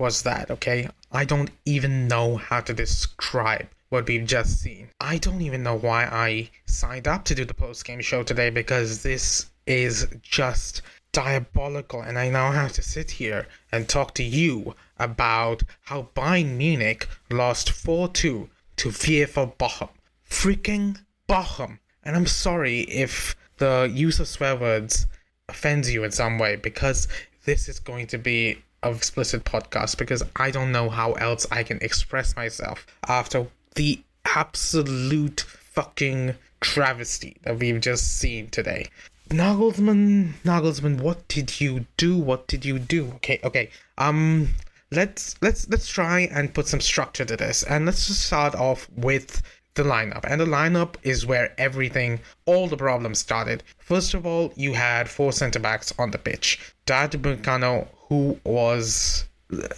Was that, okay? I don't even know how to describe what we've just seen. I don't even know why I signed up to do the post game show today because this is just diabolical and I now have to sit here and talk to you about how Bayern Munich lost 4-2 to VfL Bochum. Freaking Bochum. And I'm sorry if the use of swear words offends you in some way because this is going to be an explicit podcast because I don't know how else I can express myself after the absolute fucking travesty that we've just seen today. Nagelsmann, Nagelsmann, what did you do? What did you do? Okay, okay. Um, let's let's let's try and put some structure to this, and let's just start off with the lineup. And the lineup is where everything, all the problems started. First of all, you had four centre backs on the pitch. Dayot Upamecano, who was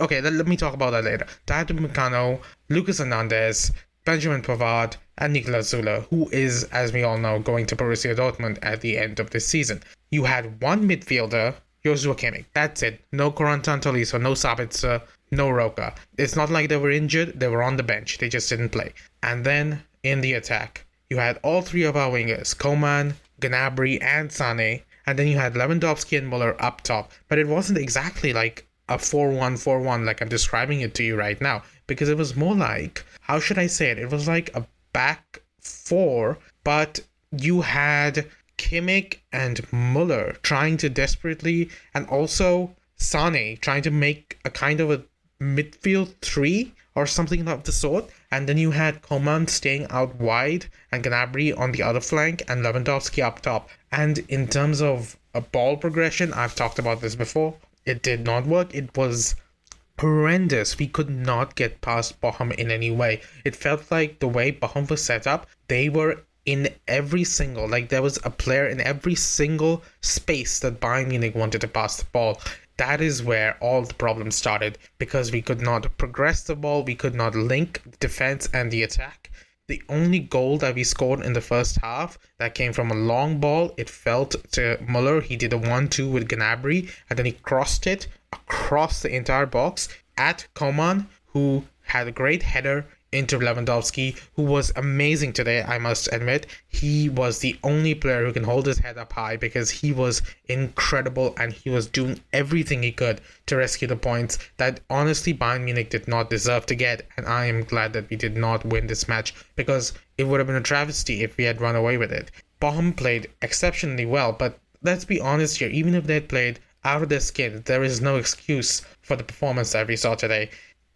okay. Let, let me talk about that later. Dayot Upamecano, Lucas Hernandez, Benjamin Pavard, and Niklas Süle, who is, as we all know, going to Borussia Dortmund at the end of this season. You had one midfielder, Joshua Kimmich. That's it. No Corentin Tolisso, no Sabitzer, no Roca. It's not like they were injured, they were on the bench. They just didn't play. And then in the attack, you had all three of our wingers, Coman, Gnabry, and Sane. And then you had Lewandowski and Muller up top. But it wasn't exactly like a 4 1 4 1 like I'm describing it to you right now, because it was more like, how should I say it? It was like a back four, but you had Kimmich and Muller trying to desperately, and also Sane trying to make a kind of a midfield three or something of the sort. And then you had Coman staying out wide and Gnabry on the other flank and Lewandowski up top. And in terms of a ball progression, I've talked about this before. It did not work. It was horrendous. We could not get past Bochum in any way. It felt like the way Bochum was set up, they were in every single like there was a player in every single space that Bayern Munich wanted to pass the ball. That is where all the problems started because we could not progress the ball, we could not link defense and the attack. The only goal that we scored in the first half that came from a long ball, it fell to Muller. He did a 1 2 with Gnabry and then he crossed it across the entire box at Coman, who had a great header into Lewandowski, who was amazing today, I must admit. He was the only player who can hold his head up high because he was incredible and he was doing everything he could to rescue the points that honestly Bayern Munich did not deserve to get. And I am glad that we did not win this match because it would have been a travesty if we had run away with it. Bochum played exceptionally well, but let's be honest here, even if they played out of their skin, there is no excuse for the performance that we saw today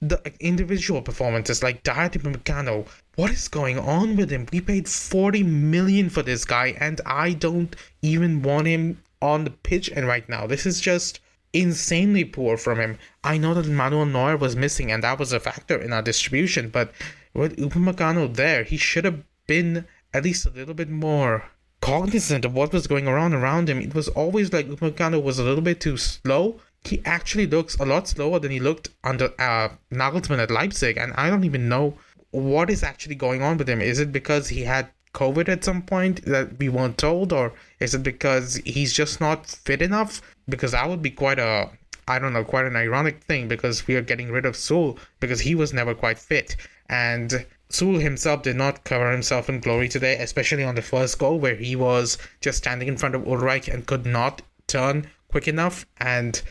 the individual performances like Dayot Upamecano. What is going on with him? We paid 40 million for this guy and I don't even want him on the pitch and right now. This is just insanely poor from him. I know that Manuel Neuer was missing and that was a factor in our distribution, but with Upamecano there, he should have been at least a little bit more cognizant of what was going on around him. It was always like Upamecano was a little bit too slow he actually looks a lot slower than he looked under uh, Nagelsmann at Leipzig, and I don't even know what is actually going on with him. Is it because he had COVID at some point that we weren't told, or is it because he's just not fit enough? Because that would be quite a, I don't know, quite an ironic thing because we are getting rid of Süle because he was never quite fit. And Süle himself did not cover himself in glory today, especially on the first goal where he was just standing in front of Ulreich and could not turn quick enough. And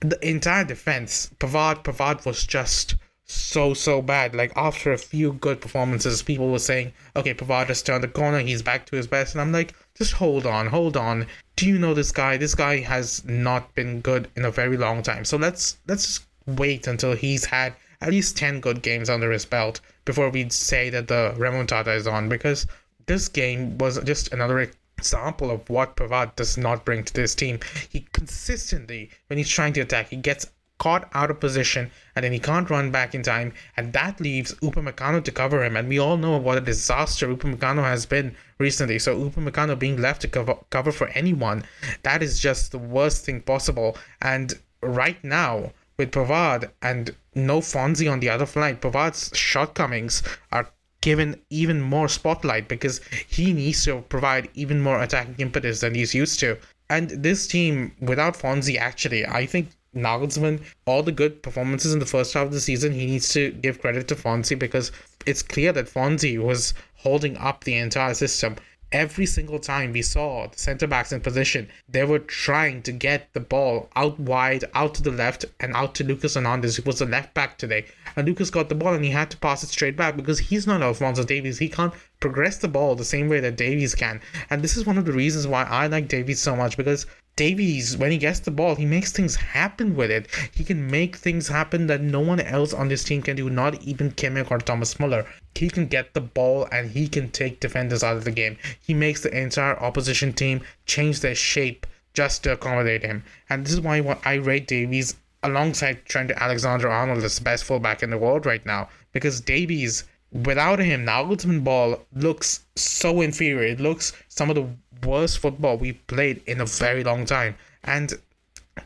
the entire defense, Pavard, Pavard was just so so bad. Like after a few good performances, people were saying, "Okay, Pavard has turned the corner. He's back to his best." And I'm like, just hold on, hold on. Do you know this guy? This guy has not been good in a very long time. So let's let's just wait until he's had at least ten good games under his belt before we say that the remontada is on. Because this game was just another example of what Pavard does not bring to this team. He consistently, when he's trying to attack, he gets caught out of position and then he can't run back in time. And that leaves Upamecano to cover him. And we all know what a disaster Upamecano has been recently. So Upamecano being left to cover, cover for anyone that is just the worst thing possible. And right now with Pavard and no Fonzie on the other flank Pavard's shortcomings are given even more spotlight because he needs to provide even more attacking impetus than he's used to. And this team, without Fonzie, actually, I think Nagelsmann, all the good performances in the first half of the season, he needs to give credit to Fonzie because it's clear that Fonzie was holding up the entire system every single time we saw the center backs in position, they were trying to get the ball out wide, out to the left, and out to Lucas Hernandez, who was the left back today. And Lucas got the ball and he had to pass it straight back because he's not Alphonso Davies. He can't progress the ball the same way that Davies can. And this is one of the reasons why I like Davies so much because Davies, when he gets the ball, he makes things happen with it. He can make things happen that no one else on this team can do, not even Kimmich or Thomas Muller. He can get the ball and he can take defenders out of the game. He makes the entire opposition team change their shape just to accommodate him. And this is why I rate Davies alongside Trent Alexander Arnold as the best fullback in the world right now. Because Davies, without him, Nagelsmann ball looks so inferior. It looks some of the worst football we've played in a very long time. And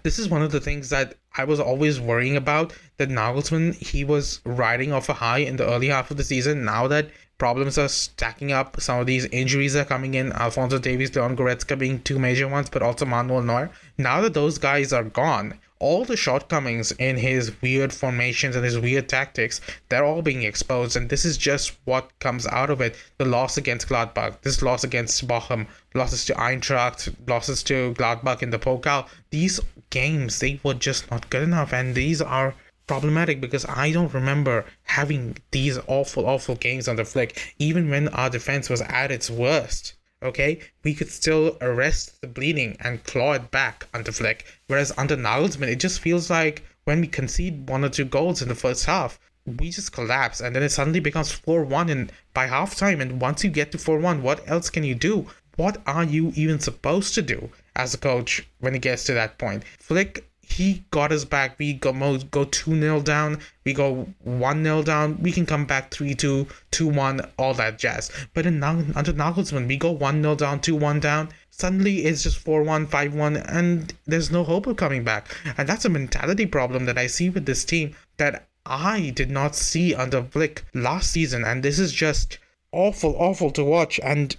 this is one of the things that I was always worrying about that Nagelsmann he was riding off a high in the early half of the season. Now that problems are stacking up, some of these injuries are coming in. Alphonso Davies, Leon Goretzka being two major ones, but also Manuel Neuer. Now that those guys are gone, all the shortcomings in his weird formations and his weird tactics, they're all being exposed. And this is just what comes out of it. The loss against Gladbach, this loss against Bochum, losses to Eintracht, losses to Gladbach in the Pokal. These games, they were just not good enough. And these are problematic because I don't remember having these awful, awful games on the flick, even when our defense was at its worst okay, we could still arrest the bleeding and claw it back under Flick. Whereas under Nagelsmann, it just feels like when we concede one or two goals in the first half, we just collapse and then it suddenly becomes 4-1 and by halftime and once you get to 4-1 what else can you do what are you even supposed to do as a coach when it gets to that point flick he got us back. We go go 2 0 down. We go 1 0 down. We can come back 3 2, 2 1, all that jazz. But in, under Nagelsmann, we go 1 0 down, 2 1 down. Suddenly it's just 4 1, 5 1, and there's no hope of coming back. And that's a mentality problem that I see with this team that I did not see under Flick last season. And this is just awful, awful to watch. And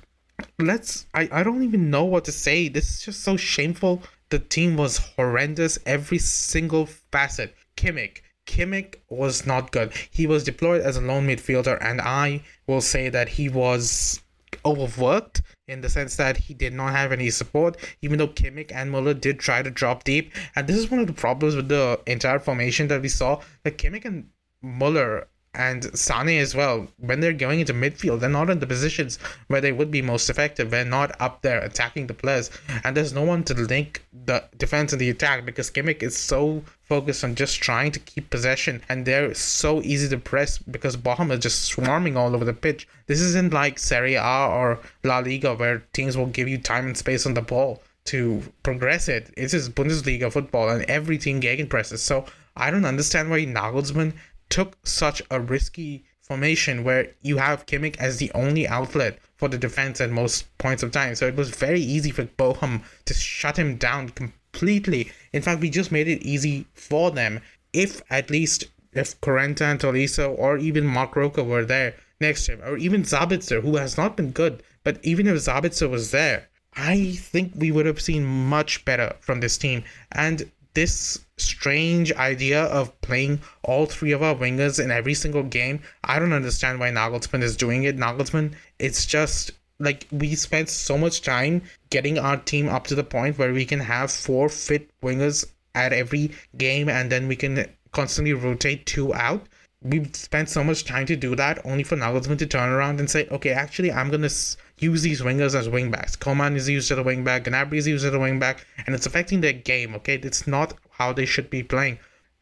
let's, I, I don't even know what to say. This is just so shameful the team was horrendous every single facet. Kimmich. Kimmich was not good. He was deployed as a lone midfielder, and I will say that he was overworked in the sense that he did not have any support, even though Kimmich and Muller did try to drop deep. And this is one of the problems with the entire formation that we saw. That Kimmich and Muller and Sane as well, when they're going into midfield, they're not in the positions where they would be most effective. They're not up there attacking the players, and there's no one to link the defense and the attack because Kimmich is so focused on just trying to keep possession, and they're so easy to press because Bochum is just swarming all over the pitch. This isn't like Serie A or La Liga where teams will give you time and space on the ball to progress it. This is Bundesliga football, and every team gegenpresses. So I don't understand why Nagelsmann took such a risky formation where you have Kimmich as the only outlet for the defense at most points of time. So it was very easy for Bochum to shut him down completely. In fact, we just made it easy for them if at least if Corentin Tolisso or even Marc Roca were there next to him, or even Sabitzer, who has not been good, but even if Sabitzer was there, I think we would have seen much better from this team. And this strange idea of playing all three of our wingers in every single game. I don't understand why Nagelsmann is doing it. Nagelsmann, it's just like we spent so much time getting our team up to the point where we can have four fit wingers at every game and then we can constantly rotate two out. We've spent so much time to do that only for Nagelsmann to turn around and say, okay, actually, I'm going to use these wingers as wingbacks. Coman is used as a wingback, Gnabry is used as a wingback, and it's affecting their game. Okay, it's not how they should be playing.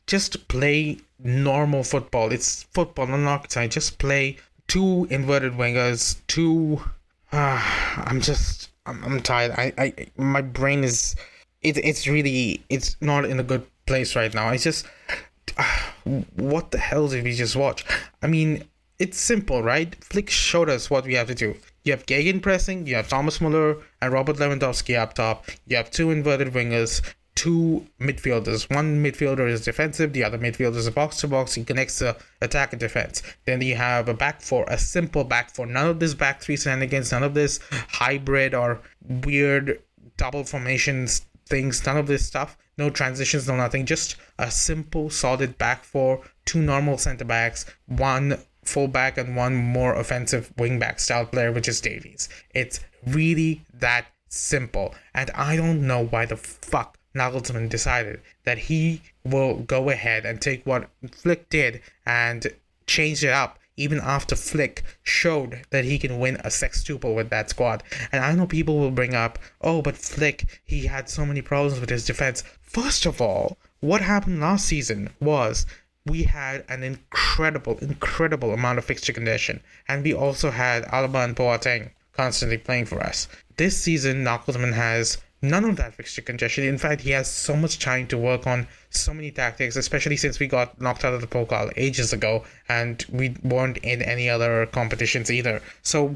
Just play normal football. It's football, not archetype. Just play two inverted wingers. Two. Uh, I'm just. I'm, I'm tired. I, I. My brain is. It, it's really. It's not in a good place right now. I just. Uh, what the hell did we just watch? I mean, it's simple, right? Flick showed us what we have to do. You have Gegen pressing, you have Thomas Muller and Robert Lewandowski up top. You have two inverted wingers, two midfielders. One midfielder is defensive, the other midfielder is a box to box. He connects the attack and defense. Then you have a back four, a simple back four. None of this back three against none of this hybrid or weird double formations things, none of this stuff. No transitions, no nothing. Just a simple, solid back four, two normal center backs, one fullback, and one more offensive wingback style player, which is Davies. It's really that simple. And I don't know why the fuck Nagelsmann decided that he will go ahead and take what Flick did and change it up even after Flick showed that he can win a sextuple with that squad. And I know people will bring up, oh, but Flick, he had so many problems with his defense. First of all, what happened last season was we had an incredible, incredible amount of fixture congestion, and we also had Alaba and Boateng constantly playing for us. This season, Nagelsmann has none of that fixture congestion. In fact, he has so much time to work on so many tactics, especially since we got knocked out of the Pokal ages ago and we weren't in any other competitions either. So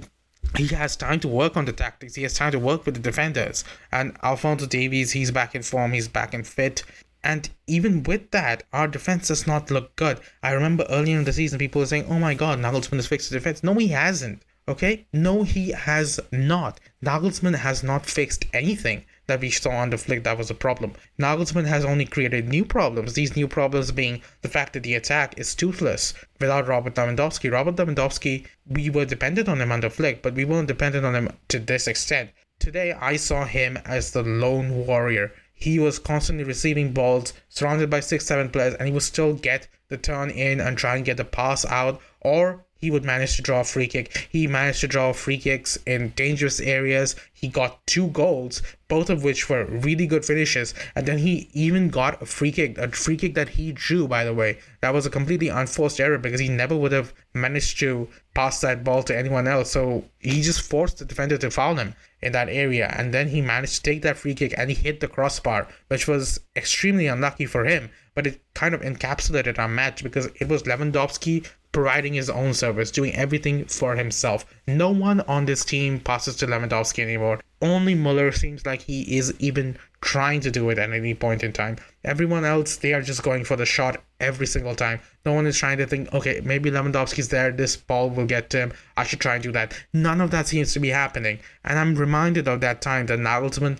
he has time to work on the tactics. He has time to work with the defenders. And Alphonso Davies, he's back in form. He's back in fit. And even with that, our defense does not look good. I remember earlier in the season, people were saying, "Oh my God, Nagelsmann has fixed the defense." No, he hasn't. Okay, no, he has not. Nagelsmann has not fixed anything that we saw under Flick that was a problem. Nagelsmann has only created new problems, these new problems being the fact that the attack is toothless without Robert Lewandowski. Robert Lewandowski, we were dependent on him under Flick, but we weren't dependent on him to this extent. Today, I saw him as the lone warrior. He was constantly receiving balls, surrounded by six, seven players, and he would still get the turn in and try and get the pass out or he would manage to draw a free kick. He managed to draw free kicks in dangerous areas. He got two goals, both of which were really good finishes. And then he even got a free kick, a free kick that he drew, by the way. That was a completely unforced error because he never would have managed to pass that ball to anyone else. So he just forced the defender to foul him in that area. And then he managed to take that free kick and he hit the crossbar, which was extremely unlucky for him. But it kind of encapsulated our match because it was Lewandowski providing his own service, doing everything for himself. No one on this team passes to Lewandowski anymore. Only Muller seems like he is even trying to do it at any point in time. Everyone else, they are just going for the shot every single time. No one is trying to think, okay, maybe Lewandowski's there, this ball will get to him, I should try and do that. None of that seems to be happening. And I'm reminded of that time that Nagelsmann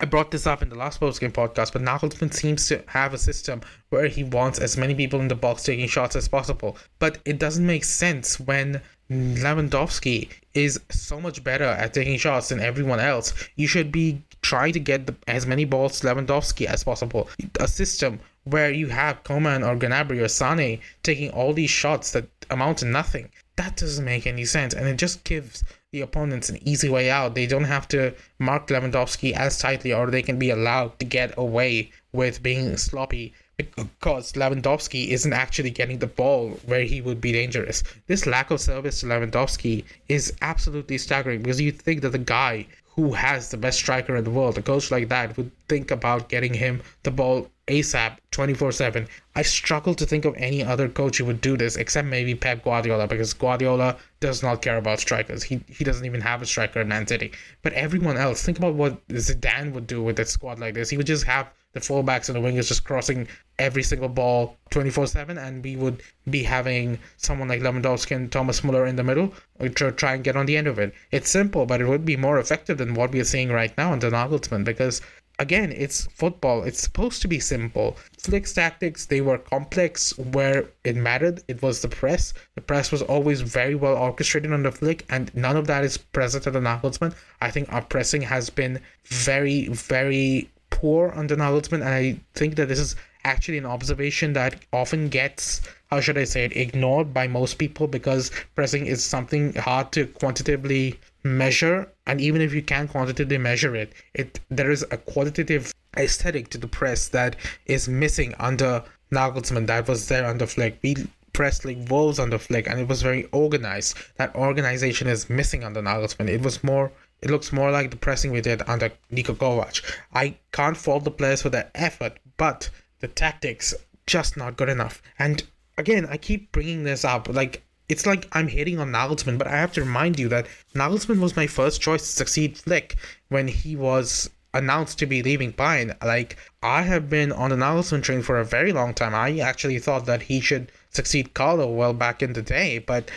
I brought this up in the last post game podcast, but Nagelsmann seems to have a system where he wants as many people in the box taking shots as possible. But it doesn't make sense when Lewandowski is so much better at taking shots than everyone else. You should be trying to get the, as many balls to Lewandowski as possible. A system where you have Coman or Gnabry or Sane taking all these shots that amount to nothing. That doesn't make any sense, and it just gives the opponents an easy way out. They don't have to mark Lewandowski as tightly, or they can be allowed to get away with being sloppy because Lewandowski isn't actually getting the ball where he would be dangerous. This lack of service to Lewandowski is absolutely staggering because you think that the guy who has the best striker in the world, a coach like that, would think about getting him the ball ASAP 24 7. I struggle to think of any other coach who would do this except maybe Pep Guardiola because Guardiola does not care about strikers. He, he doesn't even have a striker in Man City. But everyone else, think about what Zidane would do with a squad like this. He would just have the fullbacks and the wingers just crossing every single ball 24 7, and we would be having someone like Lewandowski and Thomas Muller in the middle uh, to try and get on the end of it. It's simple, but it would be more effective than what we are seeing right now under Nagelsmann because again, it's football. It's supposed to be simple. Flick's tactics, they were complex where it mattered. It was the press. The press was always very well orchestrated under Flick, and none of that is present at the Nagelsmann. I think our pressing has been very, very poor Nagelsmann, and I think that this is actually an observation that often gets how should I say it ignored by most people because pressing is something hard to quantitatively measure. And even if you can quantitatively measure it it there is a qualitative aesthetic to the press that is missing under Nagelsmann. That was there under Flick we pressed like wolves under Flick and it was very organized. That organization is missing under Nagelsmann. It was more it looks more like the pressing we did under Niko Kovac I can't fault the players for their effort but the tactics just not good enough and again I keep bringing this up like it's like I'm hating on Nagelsmann, but I have to remind you that Nagelsmann was my first choice to succeed Flick when he was announced to be leaving Bayern. Like I have been on the Nagelsmann train for a very long time. I actually thought that he should succeed Carlo well back in the day, but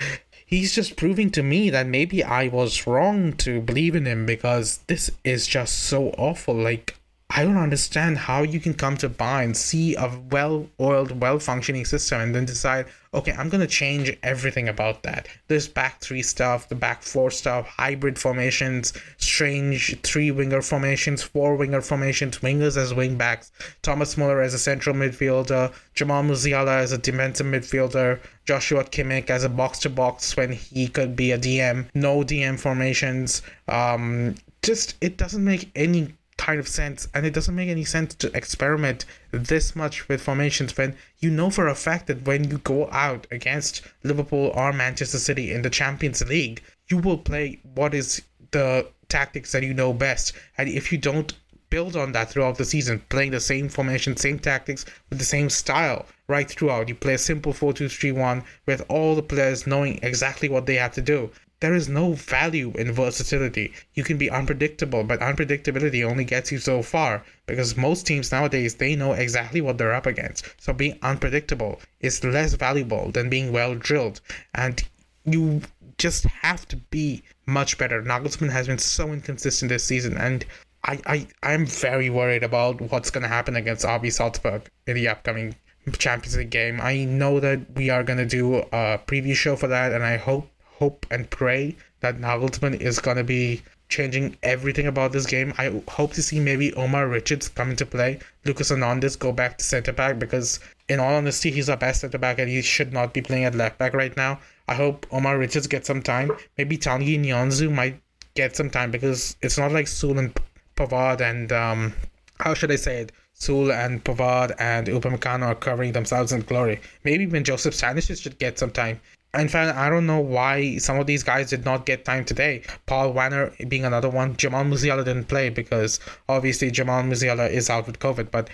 he's just proving to me that maybe I was wrong to believe in him because this is just so awful. Like I don't understand how you can come to Bayern, see a well oiled, well functioning system, and then decide, okay, I'm going to change everything about that. This back three stuff, the back four stuff, hybrid formations, strange three winger formations, four winger formations, wingers as wing backs, Thomas Muller as a central midfielder, Jamal Musiala as a defensive midfielder, Joshua Kimmich as a box to box when he could be a DM, no DM formations. Um, just, it doesn't make any kind of sense and it doesn't make any sense to experiment this much with formations when you know for a fact that when you go out against Liverpool or Manchester City in the Champions League you will play what is the tactics that you know best. And if you don't build on that throughout the season playing the same formation same tactics with the same style right throughout. You play a simple 4-2-3-1 with all the players knowing exactly what they have to do there is no value in versatility. You can be unpredictable, but unpredictability only gets you so far because most teams nowadays they know exactly what they're up against. So being unpredictable is less valuable than being well drilled. And you just have to be much better. Nagelsmann has been so inconsistent this season and I, I I'm very worried about what's gonna happen against RB Salzburg in the upcoming Champions League game. I know that we are gonna do a preview show for that and I hope hope and pray that Nagelsmann is going to be changing everything about this game. I hope to see maybe Omar Richards come into play, Lucas Hernandez go back to centre back because, in all honesty, he's our best centre back and he should not be playing at left back right now. I hope Omar Richards gets some time. Maybe Tanguy Nianzou might get some time because it's not like Süle and Pavard and um, how should I say it? Süle and Pavard and Upamecano are covering themselves in glory. Maybe even Joseph Stanisic should get some time in fact, I don't know why some of these guys did not get time today. Paul Wanner being another one. Jamal Musiala didn't play because obviously Jamal Musiala is out with COVID. But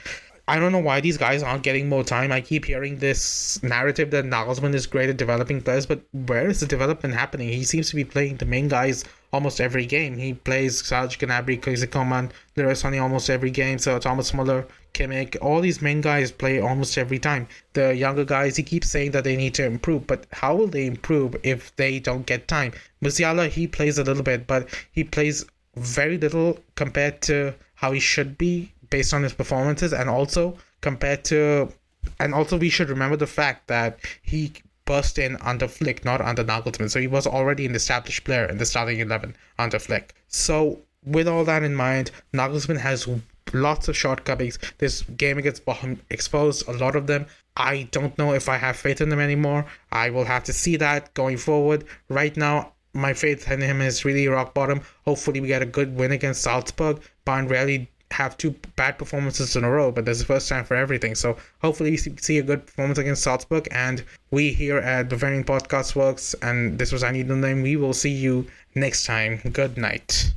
I don't know why these guys aren't getting more time. I keep hearing this narrative that Nagelsmann is great at developing players, but where is the development happening? He seems to be playing the main guys almost every game. He plays Serge Gnabry, Kingsley Coman, almost every game. So Thomas Muller, Kimmich, all these main guys play almost every time. The younger guys, he keeps saying that they need to improve, but how will they improve if they don't get time? Musiala, he plays a little bit, but he plays very little compared to how he should be based on his performances and also compared to and also we should remember the fact that he burst in under Flick, not under Nagelsmann. So he was already an established player in the starting 11 under Flick. So with all that in mind, Nagelsmann has lots of shortcomings. This game against Bochum exposed a lot of them. I don't know if I have faith in them anymore. I will have to see that going forward. Right now, my faith in him is really rock bottom. Hopefully, we get a good win against Salzburg. Bayern rarely have two bad performances in a row, but there's the first time for everything. So hopefully we see a good performance against Salzburg. And we here at Bavarian Podcast Works, and this was Andy Name. We will see you next time. Good night.